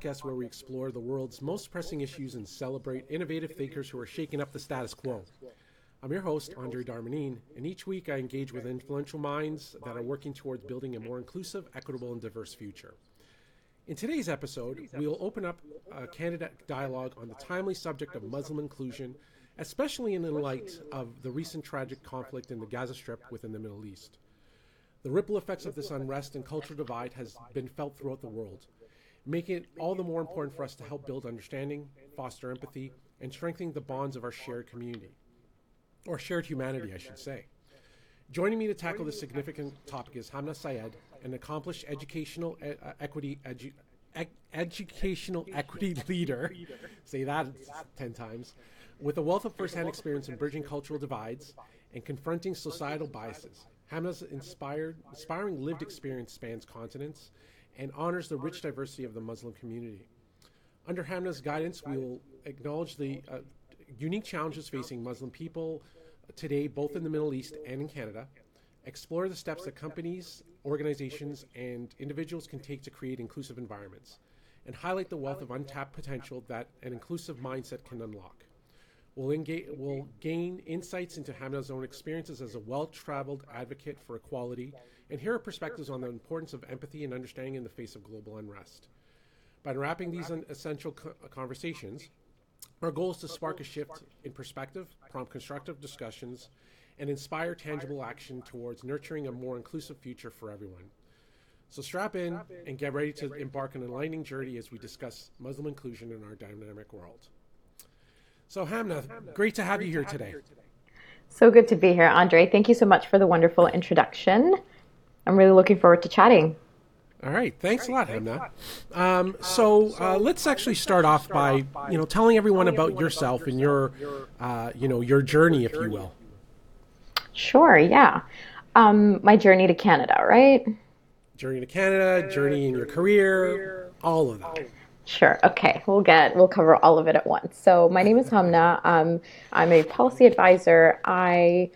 podcast where we explore the world's most pressing issues and celebrate innovative thinkers who are shaking up the status quo. I'm your host, Andre Darmanin, and each week I engage with influential minds that are working towards building a more inclusive, equitable, and diverse future. In today's episode, we will open up a candidate dialogue on the timely subject of Muslim inclusion, especially in the light of the recent tragic conflict in the Gaza Strip within the Middle East. The ripple effects of this unrest and cultural divide has been felt throughout the world, making it all the more important for us to help build understanding, foster empathy, and strengthen the bonds of our shared community, or shared humanity, I should say. Joining me to tackle this significant topic is Hamna Syed, an accomplished educational e- uh, equity edu- educational equity leader. Say that ten times, with a wealth of firsthand experience in bridging cultural divides and confronting societal biases. Hamna's inspired, inspiring lived experience spans continents and honors the rich diversity of the Muslim community. Under Hamna's guidance, we will acknowledge the uh, unique challenges facing Muslim people today, both in the Middle East and in Canada, explore the steps that companies, organizations, and individuals can take to create inclusive environments, and highlight the wealth of untapped potential that an inclusive mindset can unlock. We'll, engage, we'll gain insights into Hamna's own experiences as a well traveled advocate for equality and hear her perspectives on the importance of empathy and understanding in the face of global unrest. By unwrapping these essential co- conversations, our goal is to spark a shift in perspective, prompt constructive discussions, and inspire tangible action towards nurturing a more inclusive future for everyone. So strap in and get ready to embark on an enlightening journey as we discuss Muslim inclusion in our dynamic world. So, Hamna, great to have you here today. So good to be here, Andre. Thank you so much for the wonderful introduction. I'm really looking forward to chatting. All right, thanks a lot, Hamna. Um, so uh, let's actually start off by you know telling everyone about yourself and your uh, you know your journey, if you will. Sure. Yeah. Um, my journey to Canada, right? Journey to Canada, journey in your career, all of that. Sure. Okay. We'll get we'll cover all of it at once. So my name is Hamna. Um, I'm a policy advisor. I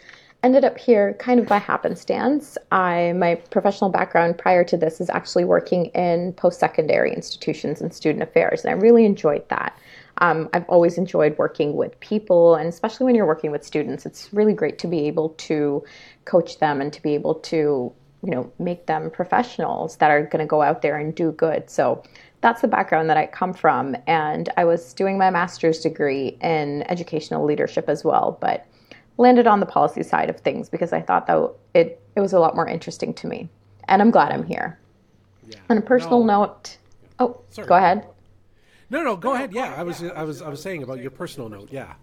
ended up here kind of by happenstance. I my professional background prior to this is actually working in post-secondary institutions and student affairs, and I really enjoyed that. Um, I've always enjoyed working with people, and especially when you're working with students, it's really great to be able to coach them and to be able to you know make them professionals that are going to go out there and do good. So that's the background that I come from. And I was doing my master's degree in educational leadership as well, but landed on the policy side of things because I thought that it, it was a lot more interesting to me. And I'm glad I'm here. Yeah. On a personal no. note, oh, Sorry. go ahead. No, no, go ahead. Yeah, I was, I was, I was saying about your personal note. Yeah.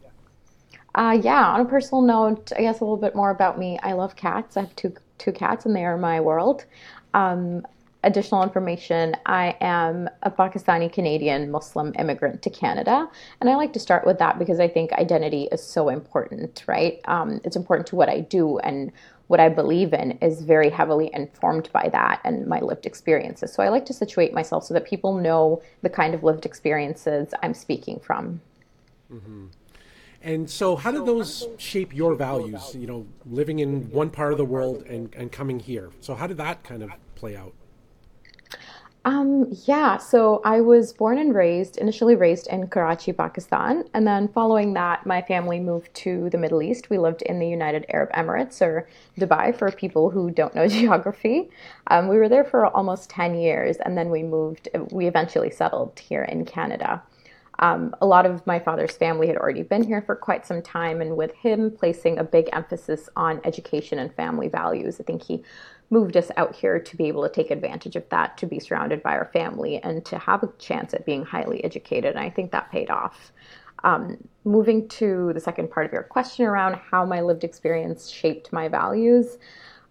Uh, yeah. On a personal note, I guess a little bit more about me. I love cats. I have two two cats, and they are my world. Um, additional information, I am a Pakistani Canadian Muslim immigrant to Canada. And I like to start with that because I think identity is so important, right? Um, it's important to what I do and what I believe in is very heavily informed by that and my lived experiences. So I like to situate myself so that people know the kind of lived experiences I'm speaking from. Mm-hmm. And so, how did those shape your values? You know, living in one part of the world and, and coming here. So, how did that kind of play out? Um, yeah, so I was born and raised, initially raised in Karachi, Pakistan, and then following that, my family moved to the Middle East. We lived in the United Arab Emirates or Dubai for people who don't know geography. Um, we were there for almost 10 years, and then we moved, we eventually settled here in Canada. Um, a lot of my father's family had already been here for quite some time, and with him placing a big emphasis on education and family values, I think he moved us out here to be able to take advantage of that, to be surrounded by our family, and to have a chance at being highly educated. And I think that paid off. Um, moving to the second part of your question around how my lived experience shaped my values,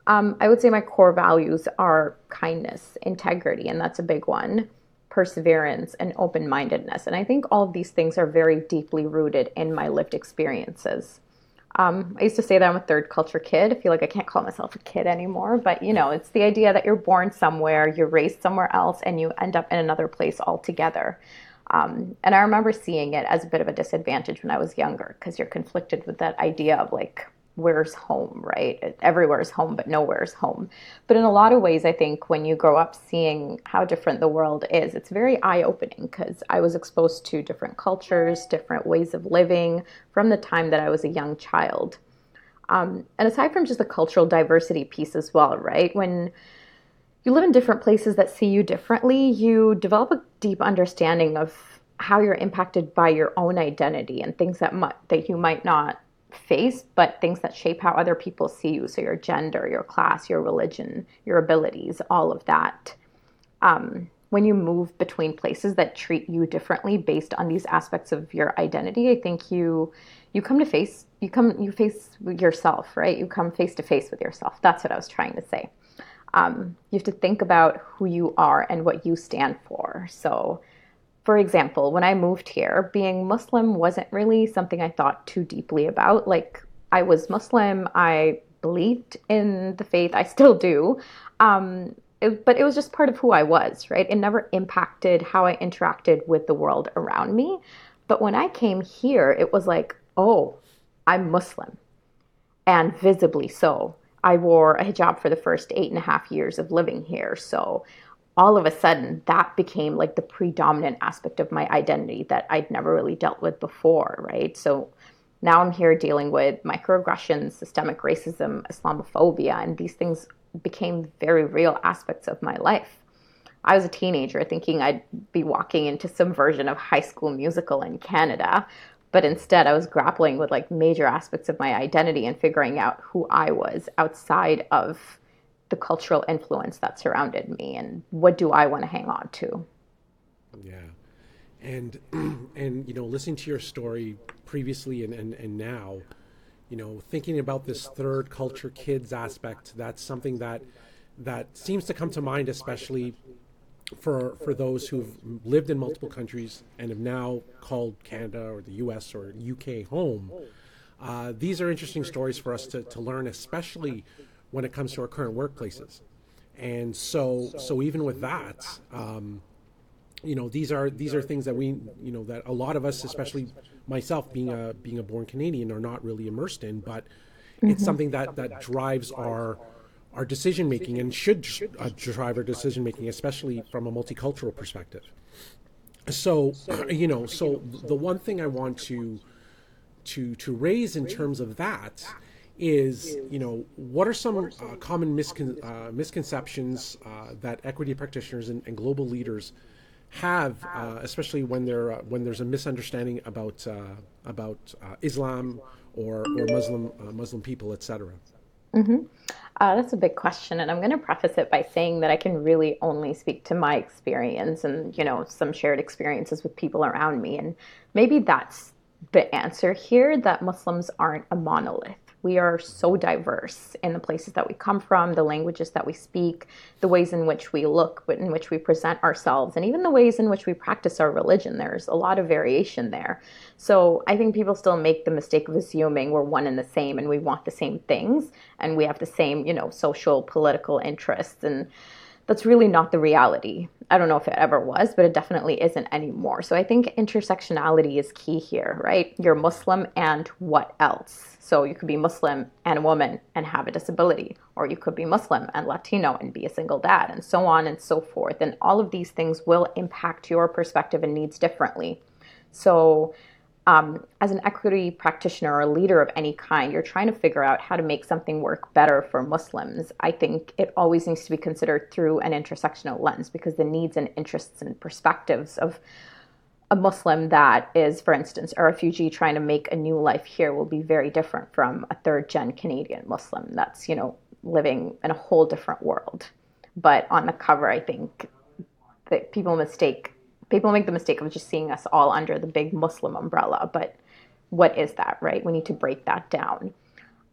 um, I would say my core values are kindness, integrity, and that's a big one, perseverance, and open mindedness. And I think all of these things are very deeply rooted in my lived experiences. Um, I used to say that I'm a third culture kid. I feel like I can't call myself a kid anymore, but you know, it's the idea that you're born somewhere, you're raised somewhere else, and you end up in another place altogether. Um, and I remember seeing it as a bit of a disadvantage when I was younger because you're conflicted with that idea of like where's home, right? Everywhere's home, but nowhere's home. But in a lot of ways, I think when you grow up seeing how different the world is, it's very eye opening because I was exposed to different cultures, different ways of living from the time that I was a young child. Um, and aside from just the cultural diversity piece as well, right? When you live in different places that see you differently, you develop a deep understanding of how you're impacted by your own identity and things that might, that you might not face, but things that shape how other people see you. So your gender, your class, your religion, your abilities, all of that. Um, when you move between places that treat you differently based on these aspects of your identity, I think you you come to face you come you face yourself, right? You come face to face with yourself. That's what I was trying to say. Um, you have to think about who you are and what you stand for. So for example, when I moved here, being Muslim wasn't really something I thought too deeply about. Like, I was Muslim, I believed in the faith, I still do. Um, it, but it was just part of who I was, right? It never impacted how I interacted with the world around me. But when I came here, it was like, oh, I'm Muslim, and visibly so. I wore a hijab for the first eight and a half years of living here. So all of a sudden that became like the predominant aspect of my identity that I'd never really dealt with before, right? So now I'm here dealing with microaggressions, systemic racism, Islamophobia, and these things became very real aspects of my life. I was a teenager thinking I'd be walking into some version of high school musical in Canada, but instead I was grappling with like major aspects of my identity and figuring out who I was outside of the cultural influence that surrounded me and what do I want to hang on to. Yeah. And and you know, listening to your story previously and, and, and now, you know, thinking about this third culture kids aspect, that's something that that seems to come to mind especially for for those who've lived in multiple countries and have now called Canada or the US or UK home. Uh, these are interesting stories for us to, to learn, especially when it comes to our current workplaces. And so, so even with that, um, you know, these are these are things that we, you know, that a lot of us, especially myself, being a being a born Canadian, are not really immersed in. But mm-hmm. it's something that that drives our our decision making and should uh, drive our decision making, especially from a multicultural perspective. So, you know, so the one thing I want to to to raise in terms of that is you know what are some uh, common miscon- uh, misconceptions uh, that equity practitioners and, and global leaders have, uh, especially when there uh, when there's a misunderstanding about uh, about Islam or or Muslim Muslim people, etc. Mm-hmm. that's a big question, and I'm going to preface it by saying that I can really only speak to my experience and you know some shared experiences with people around me, and maybe that's the answer here that Muslims aren't a monolith we are so diverse in the places that we come from, the languages that we speak, the ways in which we look, in which we present ourselves, and even the ways in which we practice our religion. There's a lot of variation there. So I think people still make the mistake of assuming we're one and the same and we want the same things and we have the same, you know, social, political interests. And that's really not the reality. I don't know if it ever was, but it definitely isn't anymore. So I think intersectionality is key here, right? You're Muslim and what else? So you could be Muslim and a woman and have a disability, or you could be Muslim and Latino and be a single dad, and so on and so forth. And all of these things will impact your perspective and needs differently. So um, as an equity practitioner or leader of any kind, you're trying to figure out how to make something work better for Muslims. I think it always needs to be considered through an intersectional lens because the needs and interests and perspectives of a Muslim that is, for instance, a refugee trying to make a new life here will be very different from a third gen Canadian Muslim that's, you know, living in a whole different world. But on the cover, I think that people mistake people make the mistake of just seeing us all under the big Muslim umbrella. But what is that, right? We need to break that down.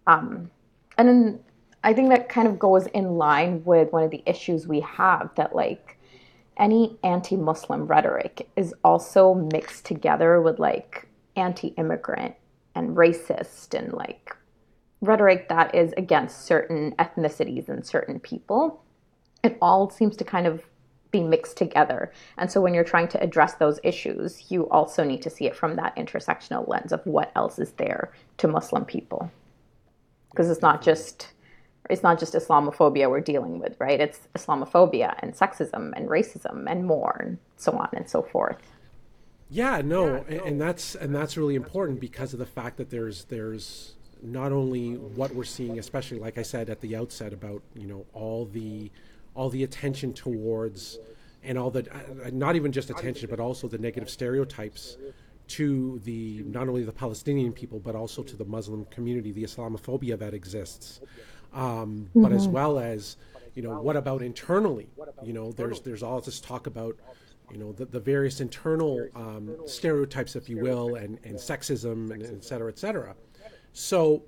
Um, and then I think that kind of goes in line with one of the issues we have that, like, any anti Muslim rhetoric is also mixed together with like anti immigrant and racist and like rhetoric that is against certain ethnicities and certain people. It all seems to kind of be mixed together. And so when you're trying to address those issues, you also need to see it from that intersectional lens of what else is there to Muslim people. because it's not just it's not just Islamophobia we're dealing with, right? It's Islamophobia and sexism and racism and more, and so on and so forth. Yeah, no, and, and that's and that's really important because of the fact that there's there's not only what we're seeing, especially like I said at the outset about you know all the all the attention towards and all the uh, not even just attention but also the negative stereotypes to the not only the Palestinian people but also to the Muslim community, the Islamophobia that exists, um, mm-hmm. but as mm-hmm. well as you know what about internally? You know, there's there's all this talk about you know the, the various internal um, stereotypes, if you will, and, and sexism, and et cetera, et cetera. So,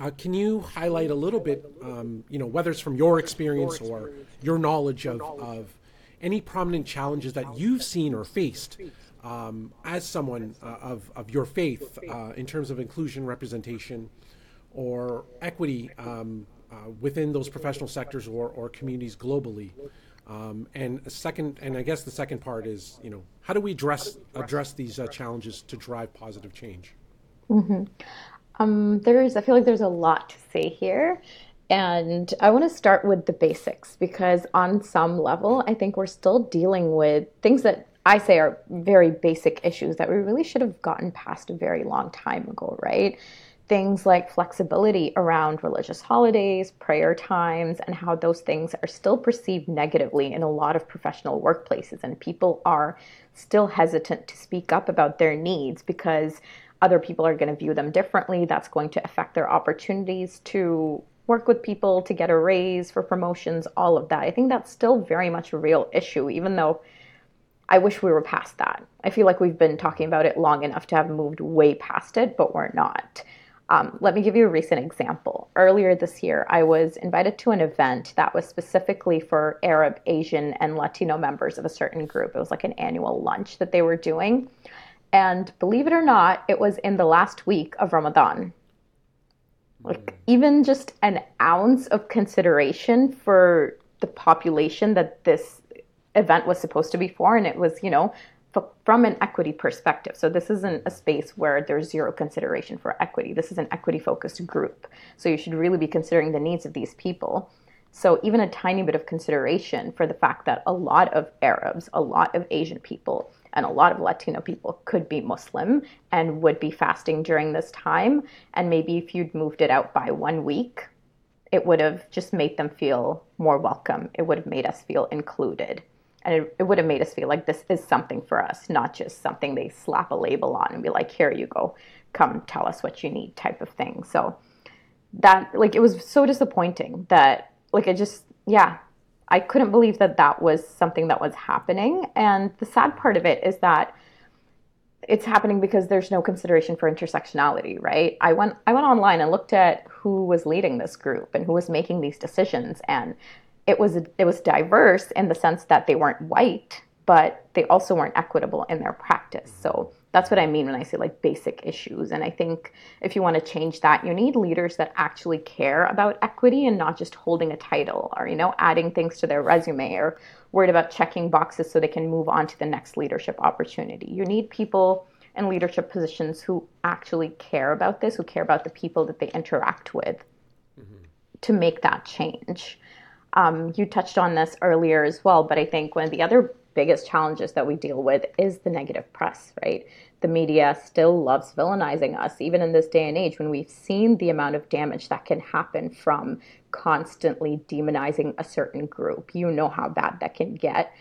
uh, can you highlight a little bit, um, you know, whether it's from your experience or your knowledge of, of any prominent challenges that you've seen or faced um, as someone uh, of, of your faith uh, in terms of inclusion, representation, or equity um, uh, within those professional sectors or, or communities globally? Um, and second, and I guess the second part is, you know, how do we address address these uh, challenges to drive positive change? Mm-hmm. Um, there's, I feel like there's a lot to say here. And I want to start with the basics because, on some level, I think we're still dealing with things that I say are very basic issues that we really should have gotten past a very long time ago, right? things like flexibility around religious holidays, prayer times, and how those things are still perceived negatively in a lot of professional workplaces. And people are still hesitant to speak up about their needs because other people are going to view them differently. That's going to affect their opportunities to work with people, to get a raise, for promotions, all of that. I think that's still very much a real issue, even though. I wish we were past that. I feel like we've been talking about it long enough to have moved way past it, but we're not. Um, let me give you a recent example. Earlier this year, I was invited to an event that was specifically for Arab, Asian, and Latino members of a certain group. It was like an annual lunch that they were doing. And believe it or not, it was in the last week of Ramadan. Like, hmm. even just an ounce of consideration for the population that this event was supposed to be for, and it was, you know, from an equity perspective. So this isn't a space where there's zero consideration for equity. This is an equity focused group. So you should really be considering the needs of these people. So even a tiny bit of consideration for the fact that a lot of Arabs, a lot of Asian people, and a lot of Latino people could be Muslim and would be fasting during this time. And maybe if you'd moved it out by one week, it would have just made them feel more welcome. It would have made us feel included and it, it would have made us feel like this is something for us, not just something they slap a label on and be like, here you go, come tell us what you need type of thing. So that, like, it was so disappointing that, like, it just, yeah, I couldn't believe that that was something that was happening. And the sad part of it is that it's happening because there's no consideration for intersectionality, right? I went I went online and looked at who was leading this group and who was making these decisions and it was it was diverse in the sense that they weren't white, but they also weren't equitable in their practice. So that's what I mean when I say like basic issues. And I think if you want to change that, you need leaders that actually care about equity and not just holding a title or, you know, adding things to their resume or worried about checking boxes so they can move on to the next leadership opportunity. You need people in leadership positions who actually care about this, who care about the people that they interact with mm-hmm. to make that change. Um, you touched on this earlier as well, but I think one of the other biggest challenges that we deal with is the negative press, right? The media still loves villainizing us, even in this day and age when we've seen the amount of damage that can happen from constantly demonizing a certain group. You know how bad that can get.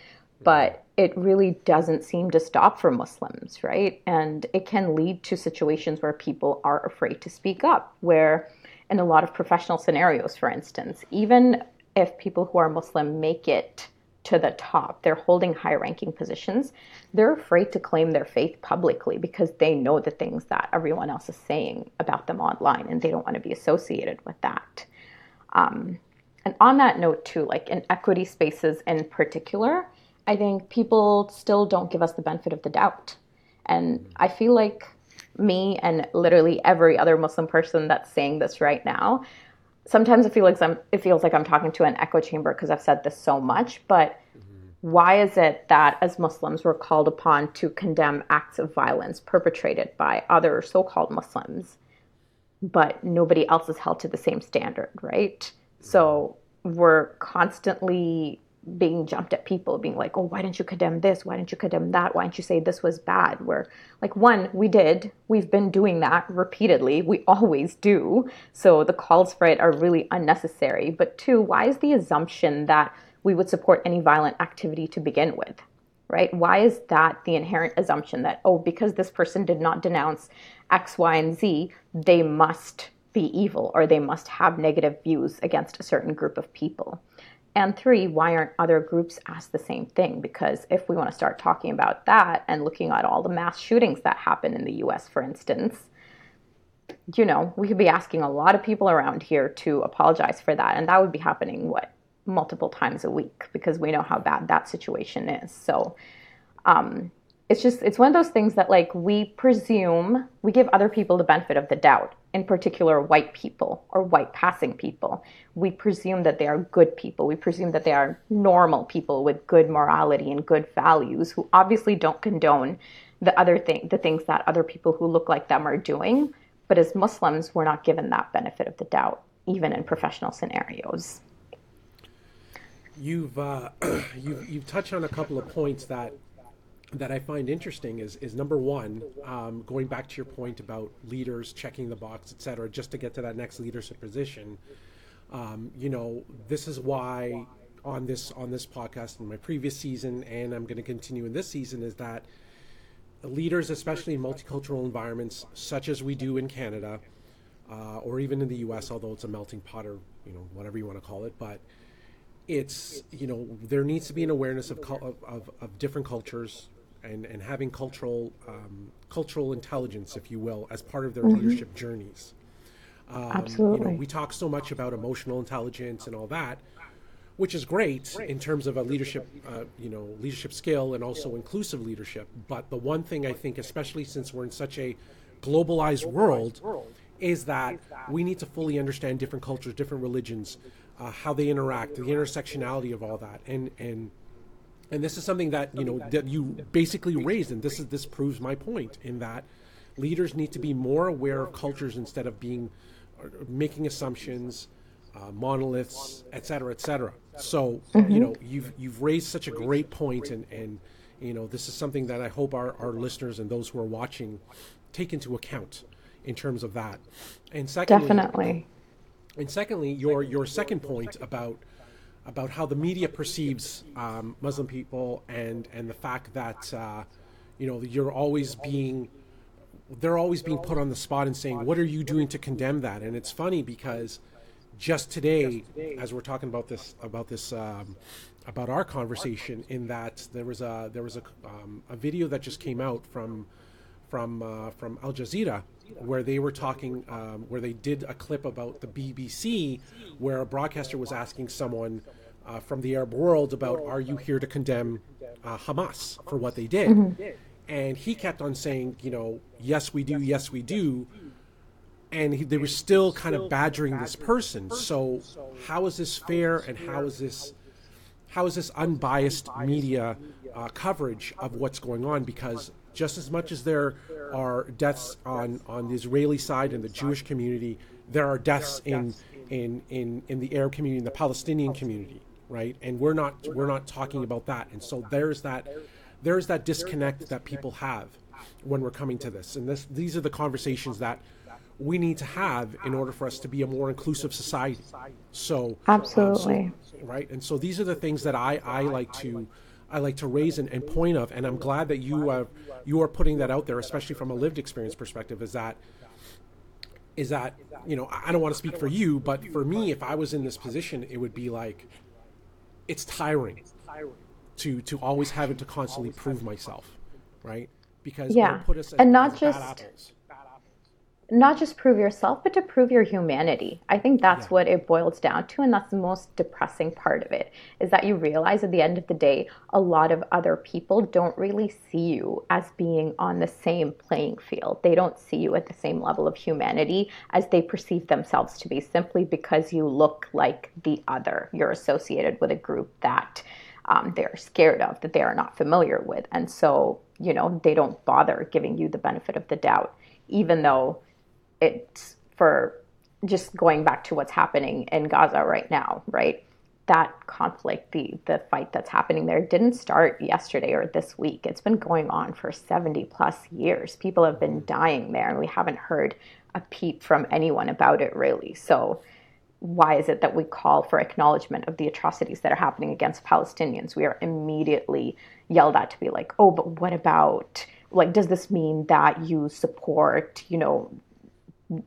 But it really doesn't seem to stop for Muslims, right? And it can lead to situations where people are afraid to speak up, where in a lot of professional scenarios, for instance, even if people who are Muslim make it to the top, they're holding high ranking positions, they're afraid to claim their faith publicly because they know the things that everyone else is saying about them online and they don't want to be associated with that. Um, and on that note, too, like in equity spaces in particular, I think people still don't give us the benefit of the doubt. And I feel like me and literally every other Muslim person that's saying this right now sometimes it feels like I'm, it feels like I'm talking to an echo chamber because I've said this so much, but why is it that as Muslims we're called upon to condemn acts of violence perpetrated by other so-called Muslims? but nobody else is held to the same standard, right? So we're constantly being jumped at people being like oh why didn't you condemn this? Why didn't you condemn that? Why didn't you say this was bad? Where like one we did. We've been doing that repeatedly. We always do. So the calls for it are really unnecessary. But two why is the assumption that we would support any violent activity to begin with right? Why is that the inherent assumption that oh because this person did not denounce x y and z they must be evil or they must have negative views against a certain group of people and three, why aren't other groups asked the same thing? Because if we want to start talking about that and looking at all the mass shootings that happen in the US, for instance, you know, we could be asking a lot of people around here to apologize for that. And that would be happening, what, multiple times a week because we know how bad that situation is. So, um, it's just it's one of those things that like we presume we give other people the benefit of the doubt in particular white people or white passing people. We presume that they are good people. We presume that they are normal people with good morality and good values who obviously don't condone the other thing the things that other people who look like them are doing. But as muslims we're not given that benefit of the doubt even in professional scenarios. You've uh, you've, you've touched on a couple of points that that I find interesting is is number one, um, going back to your point about leaders checking the box, et cetera, just to get to that next leadership position. Um, you know, this is why on this on this podcast in my previous season, and I'm going to continue in this season, is that leaders, especially in multicultural environments such as we do in Canada, uh, or even in the U.S., although it's a melting pot or you know whatever you want to call it, but it's you know there needs to be an awareness of, of, of, of different cultures and, and having cultural um, cultural intelligence, if you will, as part of their mm-hmm. leadership journeys. Um, Absolutely. You know, we talk so much about emotional intelligence and all that, which is great in terms of a leadership, uh, you know, leadership skill and also inclusive leadership. But the one thing I think, especially since we're in such a globalized world, is that we need to fully understand different cultures, different religions, uh, how they interact, the intersectionality of all that, and and and this is something that you know that you basically raised and this is this proves my point in that leaders need to be more aware of cultures instead of being uh, making assumptions uh, monoliths et cetera et cetera. So mm-hmm. you know you've you've raised such a great point and and you know this is something that i hope our, our listeners and those who are watching take into account in terms of that. And secondly definitely. and secondly your your second point about about how the media perceives um, Muslim people and and the fact that uh, you know you're always being they're always being put on the spot and saying what are you doing to condemn that? And it's funny because just today as we're talking about this about this um, about our conversation in that there was a there was a, um, a video that just came out from from uh, from Al Jazeera where they were talking, um, where they did a clip about the BBC, where a broadcaster was asking someone uh, from the Arab world about, "Are you here to condemn uh, Hamas for what they did?" Mm-hmm. And he kept on saying, "You know, yes, we do, yes, we do." And he, they were still kind of badgering this person. So, how is this fair, and how is this, how is this unbiased media uh, coverage of what's going on? Because just as much as there are deaths on, on the Israeli side and the Jewish community, there are deaths in, in, in, in the Arab community, in the Palestinian community, right? And we're not we're not talking about that. And so there's that there's that disconnect that people have when we're coming to this. And this these are the conversations that we need to have in order for us to be a more inclusive society. So absolutely um, so, right. And so these are the things that I I like to I like to raise and, and point of, and I'm glad that you are you are putting that out there, especially from a lived experience perspective. Is that is that you know I don't want to speak for you, but for me, if I was in this position, it would be like it's tiring to to always having to constantly prove myself, right? Because yeah, and not just not just prove yourself, but to prove your humanity. I think that's yeah. what it boils down to. And that's the most depressing part of it is that you realize at the end of the day, a lot of other people don't really see you as being on the same playing field. They don't see you at the same level of humanity as they perceive themselves to be simply because you look like the other. You're associated with a group that um, they're scared of, that they are not familiar with. And so, you know, they don't bother giving you the benefit of the doubt, even though it's for just going back to what's happening in Gaza right now, right? That conflict, the the fight that's happening there didn't start yesterday or this week. It's been going on for 70 plus years. People have been dying there and we haven't heard a peep from anyone about it really. So why is it that we call for acknowledgement of the atrocities that are happening against Palestinians? We are immediately yelled at to be like, oh, but what about, like, does this mean that you support, you know,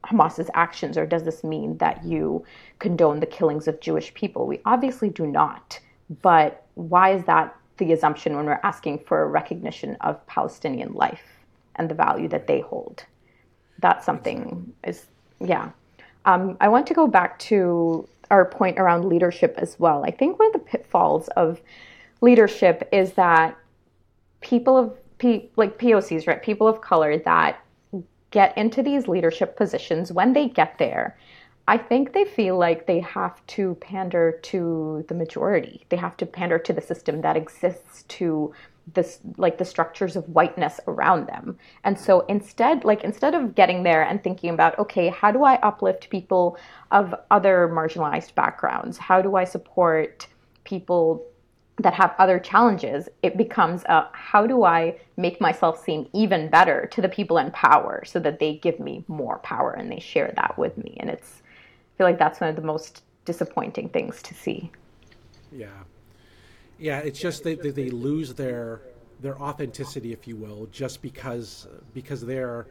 Hamas's actions, or does this mean that you condone the killings of Jewish people? We obviously do not. But why is that the assumption when we're asking for a recognition of Palestinian life and the value that they hold? That's something is, yeah. Um, I want to go back to our point around leadership as well. I think one of the pitfalls of leadership is that people of like POCs, right? People of color that get into these leadership positions when they get there. I think they feel like they have to pander to the majority. They have to pander to the system that exists to this like the structures of whiteness around them. And so instead like instead of getting there and thinking about okay, how do I uplift people of other marginalized backgrounds? How do I support people that have other challenges, it becomes a how do I make myself seem even better to the people in power so that they give me more power and they share that with me. And it's I feel like that's one of the most disappointing things to see. Yeah. Yeah, it's just that they, they lose their their authenticity, if you will, just because because they're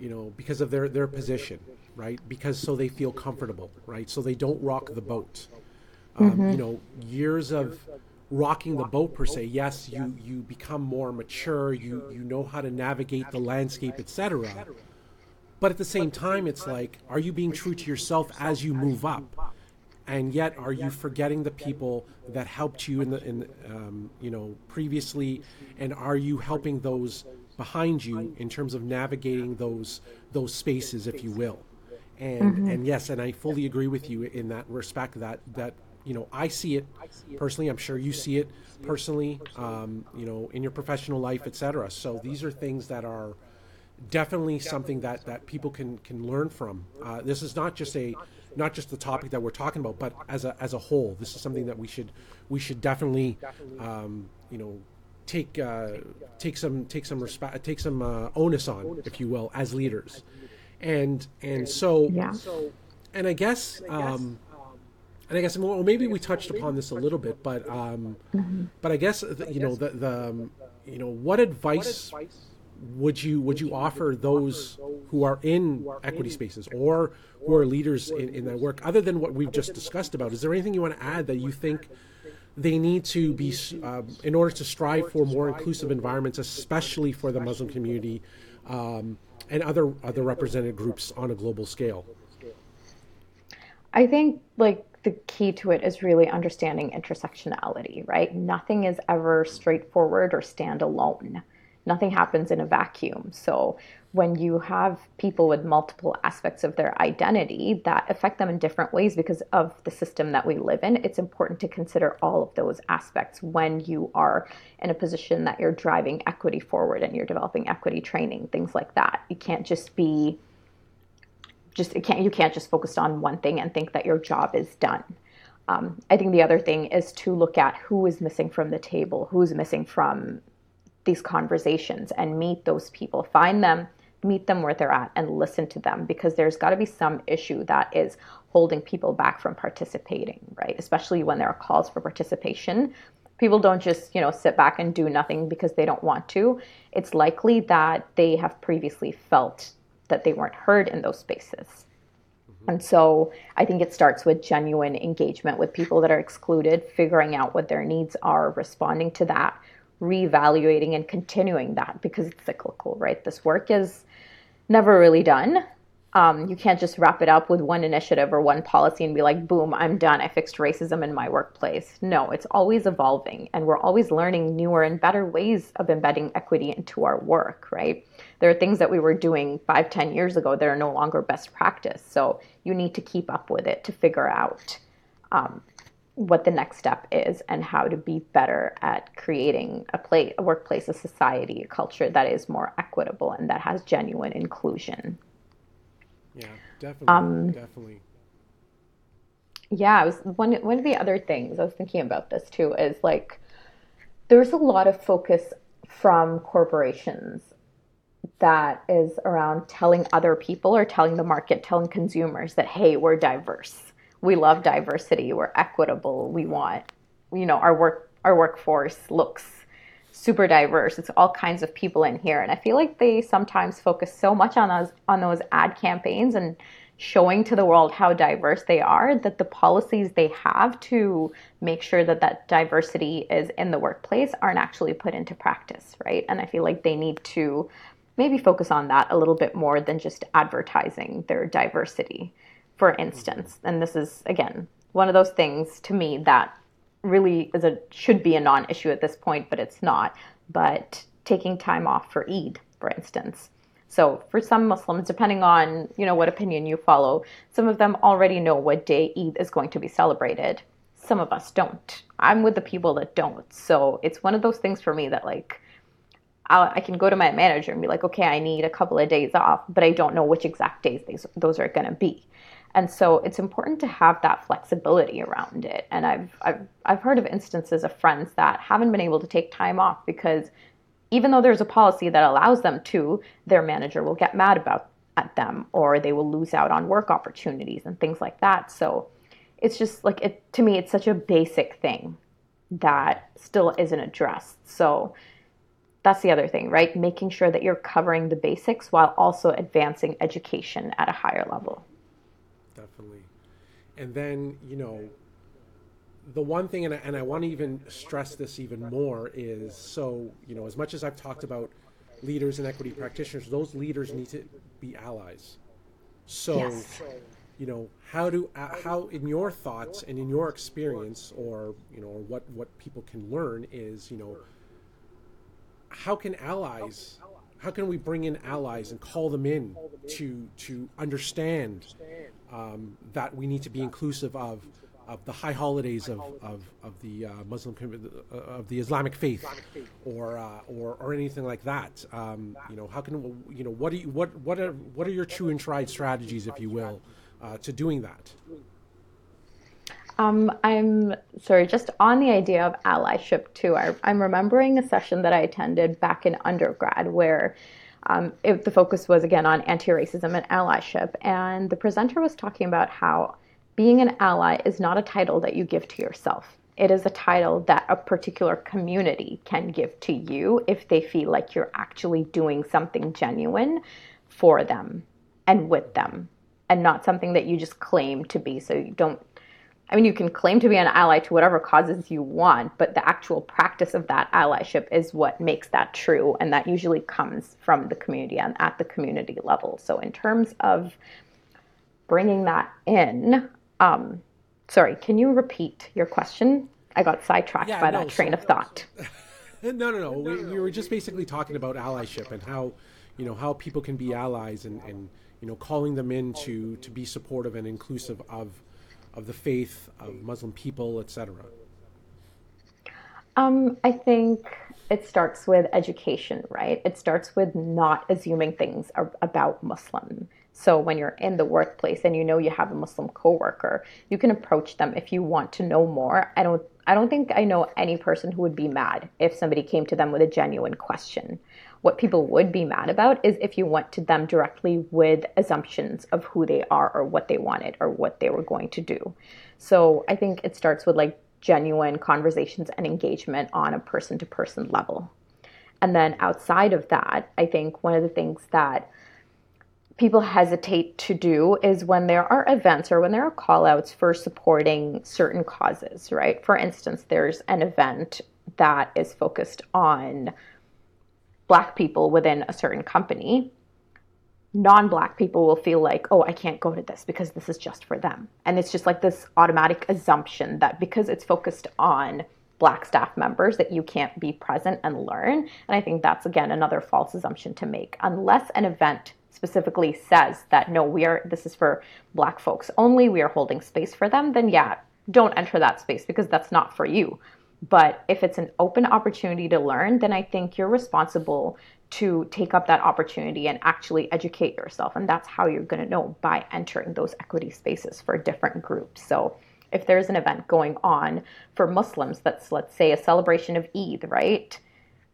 you know because of their their position, right? Because so they feel comfortable, right? So they don't rock the boat. Um, mm-hmm. You know, years of rocking the boat per se. Yes, you you become more mature. You you know how to navigate the landscape, etc. But at the same time, it's like, are you being true to yourself as you move up? And yet, are you forgetting the people that helped you in the in um, you know previously, and are you helping those behind you in terms of navigating those those spaces, if you will? And mm-hmm. and yes, and I fully agree with you in that respect. That that you know, I see it personally. I'm sure you see it personally, um, you know, in your professional life, etc. So these are things that are definitely something that, that people can, can learn from. Uh, this is not just a not just the topic that we're talking about, but as a as a whole, this is something that we should we should definitely um, you know take uh, take some take some respect take some uh, onus on, if you will, as leaders, and and so yeah. and I guess. Um, and I guess well, maybe we touched upon this a little bit, but um, mm-hmm. but I guess you know the, the um, you know what advice would you would you offer those who are in equity spaces or who are leaders in, in that work, other than what we've just discussed about? Is there anything you want to add that you think they need to be uh, in order to strive for more inclusive environments, especially for the Muslim community um, and other other represented groups on a global scale? I think like the key to it is really understanding intersectionality, right? Nothing is ever straightforward or standalone. Nothing happens in a vacuum. So when you have people with multiple aspects of their identity that affect them in different ways because of the system that we live in, it's important to consider all of those aspects when you are in a position that you're driving equity forward and you're developing equity training, things like that. You can't just be just it can't you can't just focus on one thing and think that your job is done. Um, I think the other thing is to look at who is missing from the table, who's missing from these conversations, and meet those people. Find them, meet them where they're at, and listen to them because there's got to be some issue that is holding people back from participating, right? Especially when there are calls for participation. People don't just, you know, sit back and do nothing because they don't want to. It's likely that they have previously felt that they weren't heard in those spaces. Mm-hmm. And so I think it starts with genuine engagement with people that are excluded, figuring out what their needs are, responding to that, reevaluating and continuing that because it's cyclical, right? This work is never really done. Um, you can't just wrap it up with one initiative or one policy and be like, boom, I'm done. I fixed racism in my workplace. No, it's always evolving and we're always learning newer and better ways of embedding equity into our work, right? There are things that we were doing five, ten years ago that are no longer best practice. So you need to keep up with it to figure out um, what the next step is and how to be better at creating a place, a workplace, a society, a culture that is more equitable and that has genuine inclusion. Yeah, definitely, um, definitely. Yeah, I was one one of the other things I was thinking about this too is like there's a lot of focus from corporations that is around telling other people or telling the market, telling consumers that hey, we're diverse. We love diversity, we're equitable, we want you know, our work our workforce looks super diverse. It's all kinds of people in here. And I feel like they sometimes focus so much on those on those ad campaigns and showing to the world how diverse they are that the policies they have to make sure that that diversity is in the workplace aren't actually put into practice, right? And I feel like they need to maybe focus on that a little bit more than just advertising their diversity, for instance. Mm-hmm. And this is again one of those things to me that really is a should be a non-issue at this point, but it's not. But taking time off for Eid, for instance. So for some Muslims, depending on you know what opinion you follow, some of them already know what day Eid is going to be celebrated. Some of us don't. I'm with the people that don't. So it's one of those things for me that like I'll, i can go to my manager and be like, okay, I need a couple of days off, but I don't know which exact days these, those are going to be. And so it's important to have that flexibility around it. And I've, I've, I've heard of instances of friends that haven't been able to take time off because even though there's a policy that allows them to, their manager will get mad about at them or they will lose out on work opportunities and things like that. So it's just like it to me it's such a basic thing that still isn't addressed. So that's the other thing, right? Making sure that you're covering the basics while also advancing education at a higher level definitely. And then, you know, the one thing, and I, and I want to even stress this even more, is so, you know, as much as I've talked about leaders and equity practitioners, those leaders need to be allies. So, yes. you know, how do uh, how in your thoughts and in your experience, or you know, or what what people can learn is, you know, how can allies, how can we bring in allies and call them in to to understand um, that we need to be inclusive of of the high holidays of, of, of the uh, Muslim uh, of the Islamic faith, or uh, or or anything like that. Um, you know, how can you know what do you what what are what are your true and tried strategies, if you will, uh, to doing that? Um, I'm sorry, just on the idea of allyship too. I, I'm remembering a session that I attended back in undergrad where um, it, the focus was again on anti racism and allyship. And the presenter was talking about how being an ally is not a title that you give to yourself. It is a title that a particular community can give to you if they feel like you're actually doing something genuine for them and with them, and not something that you just claim to be. So you don't I mean, you can claim to be an ally to whatever causes you want, but the actual practice of that allyship is what makes that true. And that usually comes from the community and at the community level. So, in terms of bringing that in, um, sorry, can you repeat your question? I got sidetracked yeah, by no, that train so, of thought. no, no, no. We, we, were just basically talking about allyship and how, you know, how people can be allies and, and you know, calling them in to, to be supportive and inclusive of of the faith of Muslim people, etc. Um, I think it starts with education, right? It starts with not assuming things about Muslim. So when you're in the workplace and you know you have a Muslim coworker, you can approach them if you want to know more. I don't I don't think I know any person who would be mad if somebody came to them with a genuine question. What people would be mad about is if you went to them directly with assumptions of who they are or what they wanted or what they were going to do. So I think it starts with like genuine conversations and engagement on a person to person level. And then outside of that, I think one of the things that people hesitate to do is when there are events or when there are call outs for supporting certain causes, right? For instance, there's an event that is focused on black people within a certain company, non black people will feel like, oh, I can't go to this because this is just for them. And it's just like this automatic assumption that because it's focused on black staff members that you can't be present and learn. And I think that's again another false assumption to make. Unless an event specifically says that no, we are this is for black folks only, we are holding space for them, then yeah, don't enter that space because that's not for you. But if it's an open opportunity to learn, then I think you're responsible to take up that opportunity and actually educate yourself. And that's how you're going to know by entering those equity spaces for different groups. So if there's an event going on for Muslims that's, let's say, a celebration of Eid, right?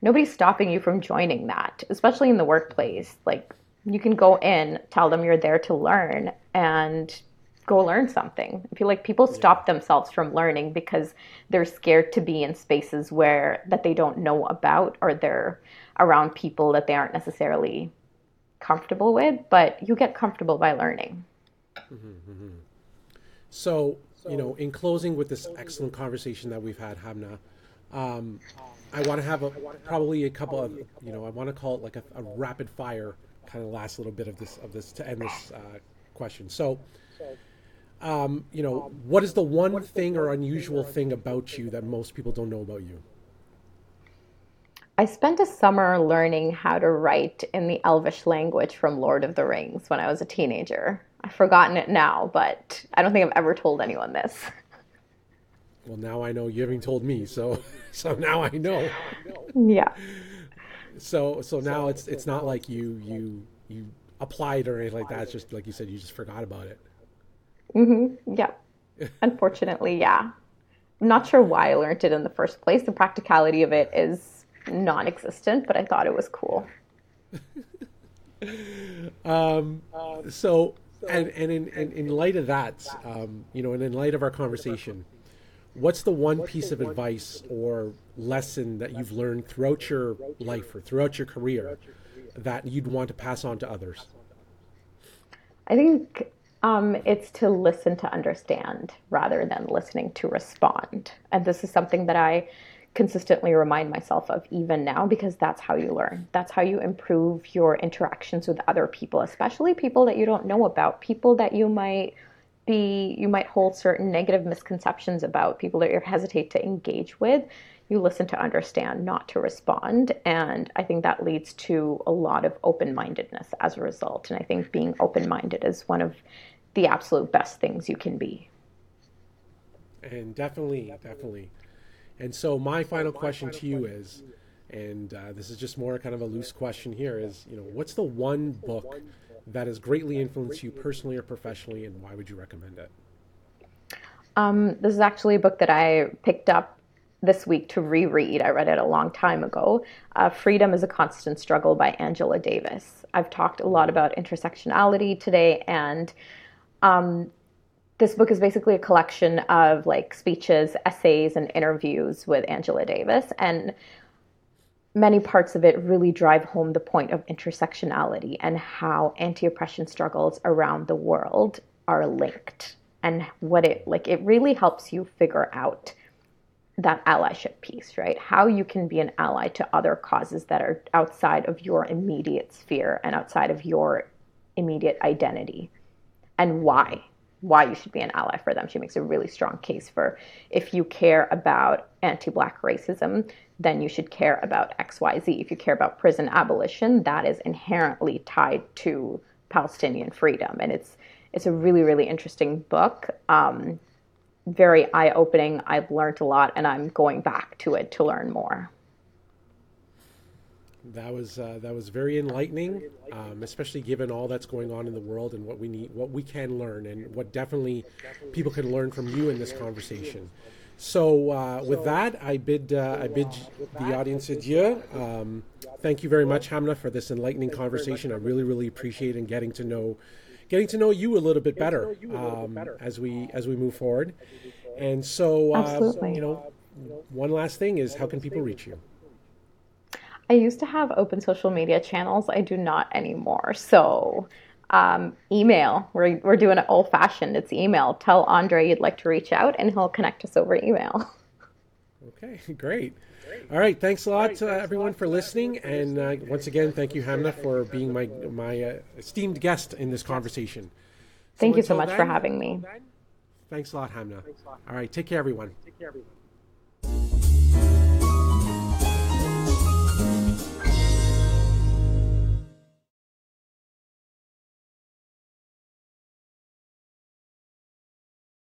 Nobody's stopping you from joining that, especially in the workplace. Like, you can go in, tell them you're there to learn, and go learn something. I feel like people stop themselves from learning because they're scared to be in spaces where that they don't know about or they're around people that they aren't necessarily comfortable with, but you get comfortable by learning. Mm-hmm. So, you know, in closing with this excellent conversation that we've had, Hamna, um, I want to have a probably a couple of, you know, I want to call it like a, a rapid fire kind of last little bit of this of this to end this uh, question. So, um, you know, what is the one thing or unusual thing about you that most people don't know about you? I spent a summer learning how to write in the Elvish language from Lord of the Rings when I was a teenager. I've forgotten it now, but I don't think I've ever told anyone this. Well, now I know you haven't told me, so so now I know. Yeah. So so now it's it's not like you you you applied or anything like that. It's just like you said, you just forgot about it. Mm-hmm. Yeah. Unfortunately, yeah. I'm not sure why I learned it in the first place. The practicality of it is non-existent, but I thought it was cool. um, so, and and in, in, in light of that, um, you know, and in light of our conversation, what's the one piece of advice or lesson that you've learned throughout your life or throughout your career that you'd want to pass on to others? I think um, it's to listen to understand rather than listening to respond. And this is something that I consistently remind myself of even now because that's how you learn. That's how you improve your interactions with other people, especially people that you don't know about, people that you might be you might hold certain negative misconceptions about, people that you hesitate to engage with. You listen to understand, not to respond. And I think that leads to a lot of open mindedness as a result. And I think being open minded is one of the absolute best things you can be. And definitely, definitely. And so my final question to you is, and uh, this is just more kind of a loose question here, is you know, what's the one book that has greatly influenced you personally or professionally, and why would you recommend it? Um, this is actually a book that I picked up this week to reread. I read it a long time ago. Uh, Freedom is a Constant Struggle by Angela Davis. I've talked a lot about intersectionality today, and um, this book is basically a collection of like speeches, essays, and interviews with Angela Davis. And many parts of it really drive home the point of intersectionality and how anti oppression struggles around the world are linked and what it like it really helps you figure out that allyship piece, right? How you can be an ally to other causes that are outside of your immediate sphere and outside of your immediate identity and why why you should be an ally for them. She makes a really strong case for if you care about anti black racism, then you should care about XYZ. If you care about prison abolition, that is inherently tied to Palestinian freedom. And it's it's a really, really interesting book. Um, very eye opening. I've learned a lot and I'm going back to it to learn more. That was uh, that was very enlightening, um, especially given all that's going on in the world and what we need, what we can learn, and what definitely people can learn from you in this conversation. So uh, with that, I bid uh, I bid the audience adieu. Um, thank you very much, Hamna, for this enlightening conversation. I really really appreciate and getting to know getting to know you a little bit better um, as we as we move forward. And so, uh, you know, one last thing is how can people reach you? I used to have open social media channels. I do not anymore. So, um, email. We're, we're doing it old fashioned. It's email. Tell Andre you'd like to reach out and he'll connect us over email. Okay, great. All right, thanks a lot, uh, everyone, for listening. And uh, once again, thank you, Hamna, for being my, my uh, esteemed guest in this conversation. Thank you so much then, for having me. Thanks a lot, Hamna. All right, take care, everyone. Take care, everyone.